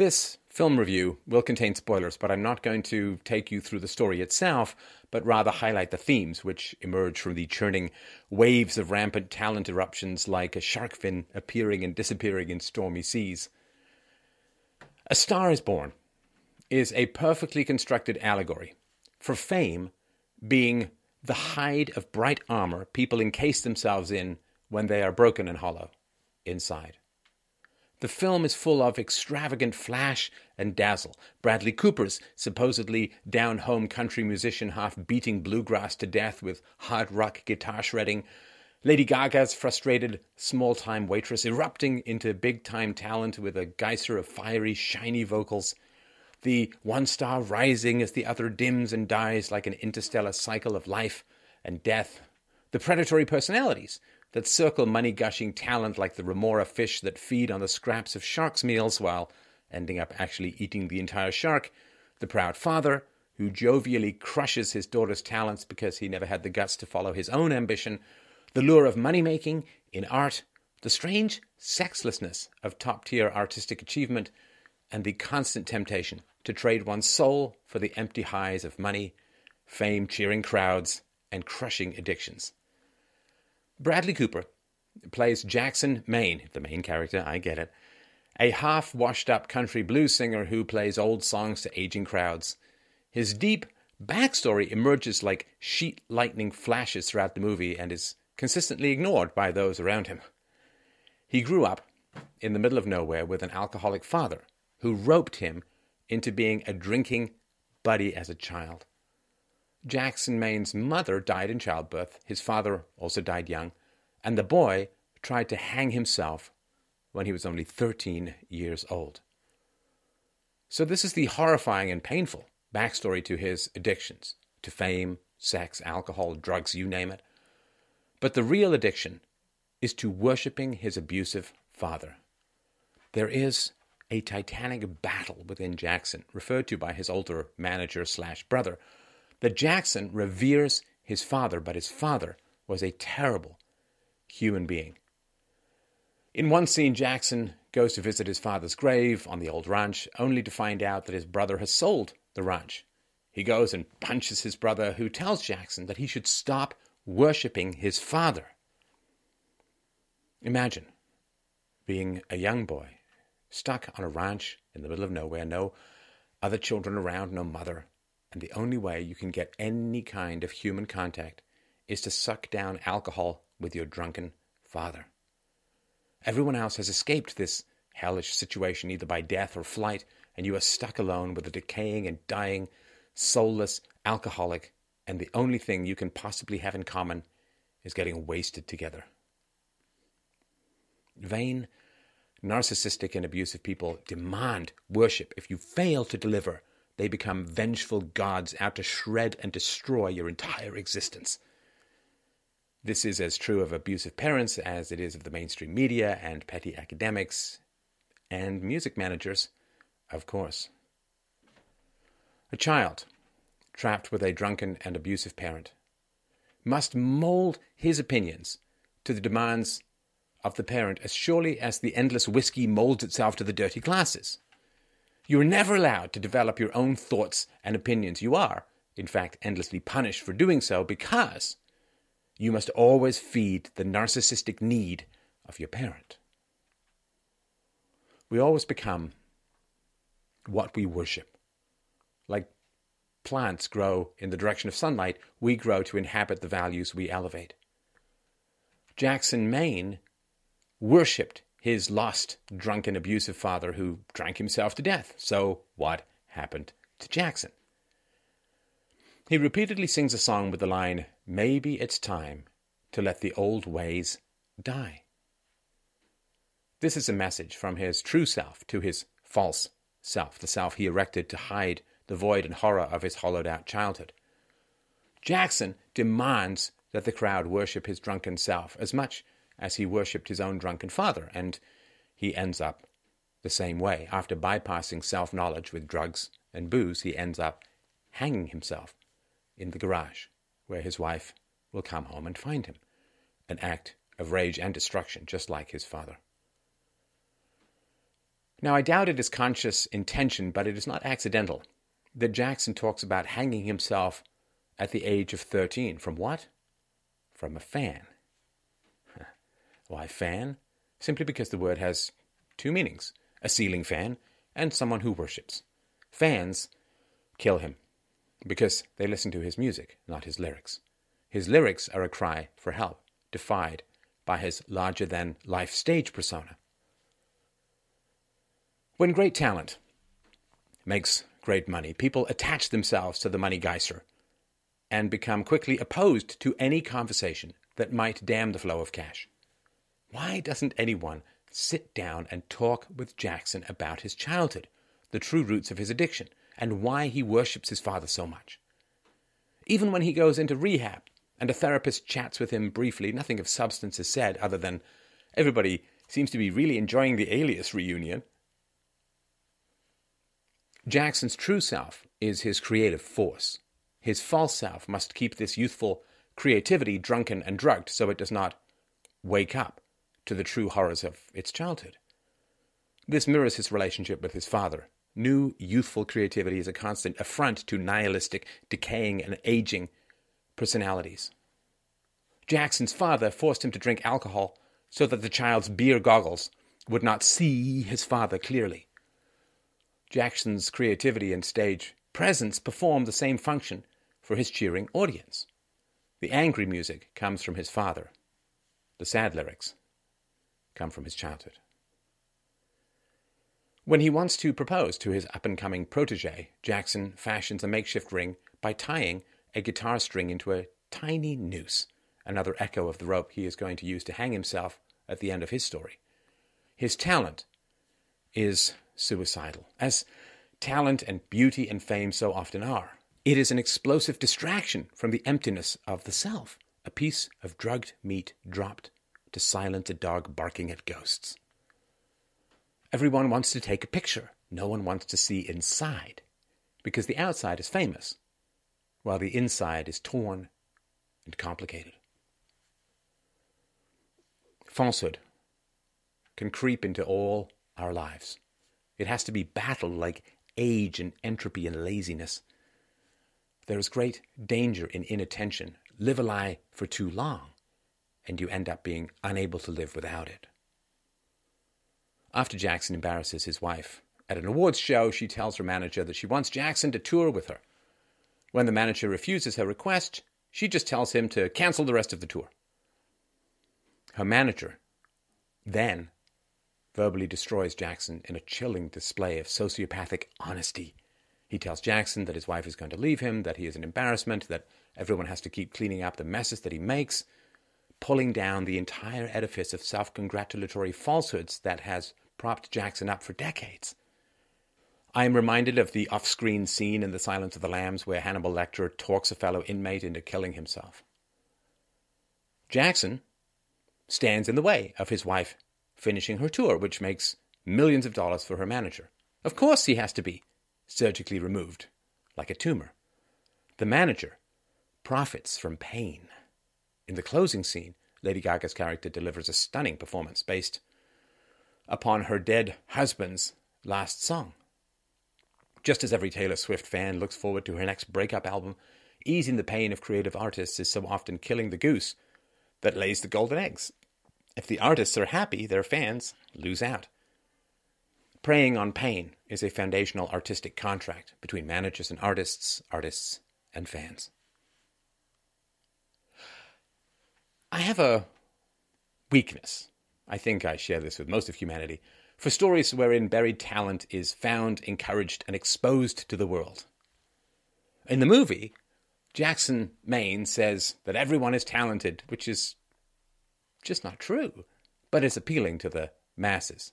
This film review will contain spoilers, but I'm not going to take you through the story itself, but rather highlight the themes which emerge from the churning waves of rampant talent eruptions like a shark fin appearing and disappearing in stormy seas. A Star is Born is a perfectly constructed allegory for fame being the hide of bright armor people encase themselves in when they are broken and hollow inside. The film is full of extravagant flash and dazzle. Bradley Cooper's supposedly down home country musician half beating bluegrass to death with hard rock guitar shredding. Lady Gaga's frustrated small time waitress erupting into big time talent with a geyser of fiery, shiny vocals. The one star rising as the other dims and dies like an interstellar cycle of life and death. The predatory personalities that circle money gushing talent like the remora fish that feed on the scraps of sharks' meals while ending up actually eating the entire shark, the proud father who jovially crushes his daughter's talents because he never had the guts to follow his own ambition, the lure of money making in art, the strange sexlessness of top tier artistic achievement, and the constant temptation to trade one's soul for the empty highs of money, fame, cheering crowds, and crushing addictions. Bradley Cooper plays Jackson Maine, the main character, I get it, a half washed up country blues singer who plays old songs to aging crowds. His deep backstory emerges like sheet lightning flashes throughout the movie and is consistently ignored by those around him. He grew up in the middle of nowhere with an alcoholic father who roped him into being a drinking buddy as a child. Jackson Maine's mother died in childbirth, his father also died young, and the boy tried to hang himself when he was only 13 years old. So, this is the horrifying and painful backstory to his addictions to fame, sex, alcohol, drugs, you name it. But the real addiction is to worshiping his abusive father. There is a titanic battle within Jackson, referred to by his older manager slash brother, that Jackson reveres his father, but his father was a terrible human being. In one scene, Jackson goes to visit his father's grave on the old ranch, only to find out that his brother has sold the ranch. He goes and punches his brother, who tells Jackson that he should stop worshipping his father. Imagine being a young boy, stuck on a ranch in the middle of nowhere, no other children around, no mother, and the only way you can get any kind of human contact is to suck down alcohol with your drunken father. Everyone else has escaped this hellish situation either by death or flight, and you are stuck alone with a decaying and dying, soulless alcoholic, and the only thing you can possibly have in common is getting wasted together. Vain, narcissistic, and abusive people demand worship. If you fail to deliver, they become vengeful gods out to shred and destroy your entire existence. This is as true of abusive parents as it is of the mainstream media and petty academics and music managers, of course. A child trapped with a drunken and abusive parent must mold his opinions to the demands of the parent as surely as the endless whiskey molds itself to the dirty glasses. You are never allowed to develop your own thoughts and opinions. You are, in fact, endlessly punished for doing so because you must always feed the narcissistic need of your parent. We always become what we worship. Like plants grow in the direction of sunlight, we grow to inhabit the values we elevate. Jackson Maine worshipped his lost, drunken, abusive father who drank himself to death. So, what happened to Jackson? He repeatedly sings a song with the line, Maybe it's time to let the old ways die. This is a message from his true self to his false self, the self he erected to hide the void and horror of his hollowed out childhood. Jackson demands that the crowd worship his drunken self as much as he worshipped his own drunken father, and he ends up the same way. After bypassing self knowledge with drugs and booze, he ends up hanging himself in the garage, where his wife will come home and find him. An act of rage and destruction, just like his father. Now, I doubt it is conscious intention, but it is not accidental that Jackson talks about hanging himself at the age of 13. From what? From a fan. Why fan? Simply because the word has two meanings a ceiling fan and someone who worships. Fans kill him because they listen to his music, not his lyrics. His lyrics are a cry for help, defied by his larger than life stage persona. When great talent makes great money, people attach themselves to the money geyser and become quickly opposed to any conversation that might dam the flow of cash. Why doesn't anyone sit down and talk with Jackson about his childhood, the true roots of his addiction, and why he worships his father so much? Even when he goes into rehab and a therapist chats with him briefly, nothing of substance is said other than everybody seems to be really enjoying the alias reunion. Jackson's true self is his creative force. His false self must keep this youthful creativity drunken and drugged so it does not wake up to the true horrors of its childhood. This mirrors his relationship with his father. New youthful creativity is a constant affront to nihilistic, decaying, and aging personalities. Jackson's father forced him to drink alcohol so that the child's beer goggles would not see his father clearly. Jackson's creativity and stage presence perform the same function for his cheering audience. The angry music comes from his father. The sad lyrics come from his childhood. When he wants to propose to his up and coming protege, Jackson fashions a makeshift ring by tying a guitar string into a tiny noose, another echo of the rope he is going to use to hang himself at the end of his story. His talent is suicidal, as talent and beauty and fame so often are. It is an explosive distraction from the emptiness of the self, a piece of drugged meat dropped to silence a dog barking at ghosts. Everyone wants to take a picture. No one wants to see inside, because the outside is famous, while the inside is torn and complicated. Falsehood can creep into all our lives. It has to be battled like age and entropy and laziness. There is great danger in inattention. Live a lie for too long, and you end up being unable to live without it. After Jackson embarrasses his wife at an awards show, she tells her manager that she wants Jackson to tour with her. When the manager refuses her request, she just tells him to cancel the rest of the tour. Her manager then verbally destroys Jackson in a chilling display of sociopathic honesty. He tells Jackson that his wife is going to leave him, that he is an embarrassment, that everyone has to keep cleaning up the messes that he makes, pulling down the entire edifice of self congratulatory falsehoods that has propped Jackson up for decades. I am reminded of the off screen scene in The Silence of the Lambs where Hannibal Lecter talks a fellow inmate into killing himself. Jackson stands in the way of his wife finishing her tour, which makes millions of dollars for her manager. Of course, he has to be surgically removed, like a tumor. The manager profits from pain. In the closing scene, Lady Gaga's character delivers a stunning performance based upon her dead husband's last song. Just as every Taylor Swift fan looks forward to her next breakup album, easing the pain of creative artists is so often killing the goose that lays the golden eggs. If the artists are happy, their fans lose out. Preying on pain is a foundational artistic contract between managers and artists, artists and fans. I have a weakness. I think I share this with most of humanity for stories wherein buried talent is found, encouraged, and exposed to the world. In the movie, Jackson Maine says that everyone is talented, which is just not true, but it's appealing to the masses.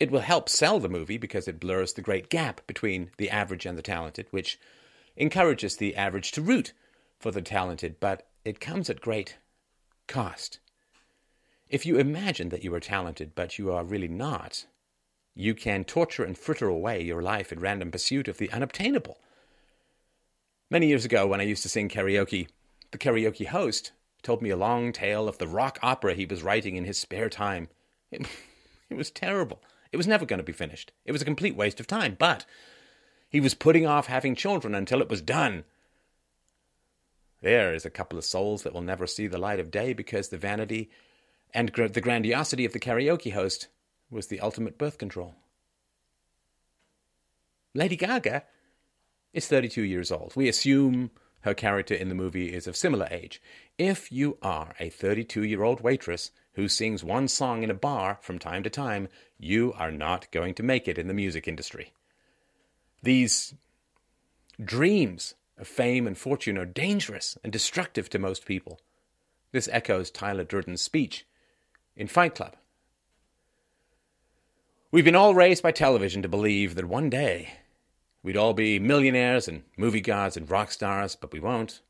It will help sell the movie because it blurs the great gap between the average and the talented, which encourages the average to root for the talented, but it comes at great cost. If you imagine that you are talented, but you are really not, you can torture and fritter away your life in random pursuit of the unobtainable. Many years ago, when I used to sing karaoke, the karaoke host told me a long tale of the rock opera he was writing in his spare time. It, it was terrible. It was never going to be finished. It was a complete waste of time, but he was putting off having children until it was done. There is a couple of souls that will never see the light of day because the vanity and gr- the grandiosity of the karaoke host was the ultimate birth control. Lady Gaga is 32 years old. We assume her character in the movie is of similar age. If you are a 32 year old waitress who sings one song in a bar from time to time, you are not going to make it in the music industry. These dreams of fame and fortune are dangerous and destructive to most people. This echoes Tyler Durden's speech in Fight Club. We've been all raised by television to believe that one day we'd all be millionaires and movie gods and rock stars, but we won't.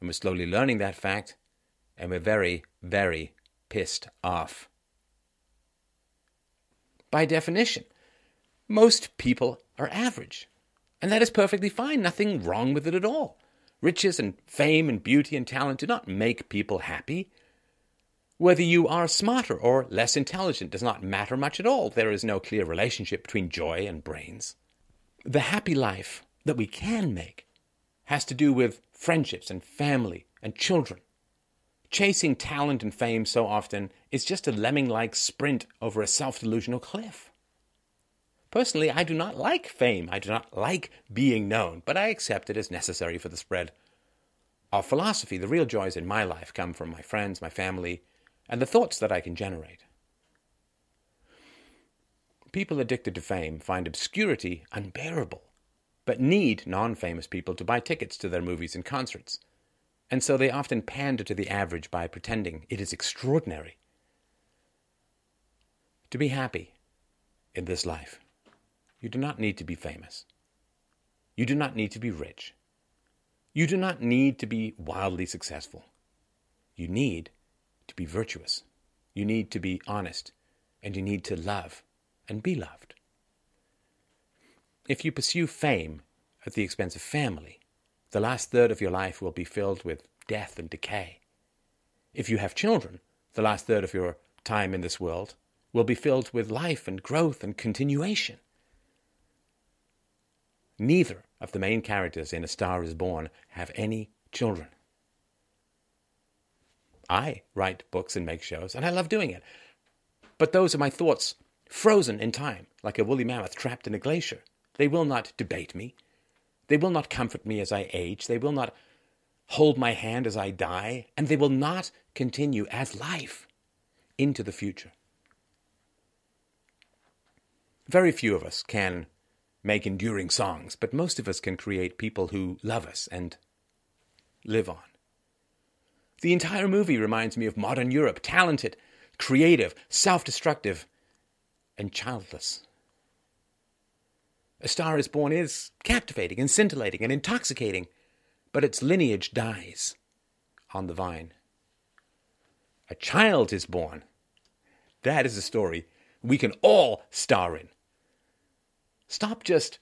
And we're slowly learning that fact, and we're very, very pissed off. By definition, most people are average. And that is perfectly fine, nothing wrong with it at all. Riches and fame and beauty and talent do not make people happy. Whether you are smarter or less intelligent does not matter much at all. There is no clear relationship between joy and brains. The happy life that we can make has to do with friendships and family and children Chasing talent and fame so often is just a lemming like sprint over a self delusional cliff. Personally, I do not like fame. I do not like being known, but I accept it as necessary for the spread of philosophy. The real joys in my life come from my friends, my family, and the thoughts that I can generate. People addicted to fame find obscurity unbearable, but need non famous people to buy tickets to their movies and concerts and so they often pander to the average by pretending it is extraordinary. To be happy in this life, you do not need to be famous. You do not need to be rich. You do not need to be wildly successful. You need to be virtuous. You need to be honest. And you need to love and be loved. If you pursue fame at the expense of family, the last third of your life will be filled with death and decay. If you have children, the last third of your time in this world will be filled with life and growth and continuation. Neither of the main characters in A Star is Born have any children. I write books and make shows, and I love doing it. But those are my thoughts, frozen in time, like a woolly mammoth trapped in a glacier. They will not debate me. They will not comfort me as I age. They will not hold my hand as I die. And they will not continue as life into the future. Very few of us can make enduring songs, but most of us can create people who love us and live on. The entire movie reminds me of modern Europe talented, creative, self destructive, and childless. A Star is Born is captivating and scintillating and intoxicating, but its lineage dies on the vine. A child is born. That is a story we can all star in. Stop just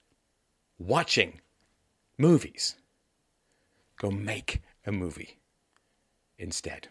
watching movies. Go make a movie instead.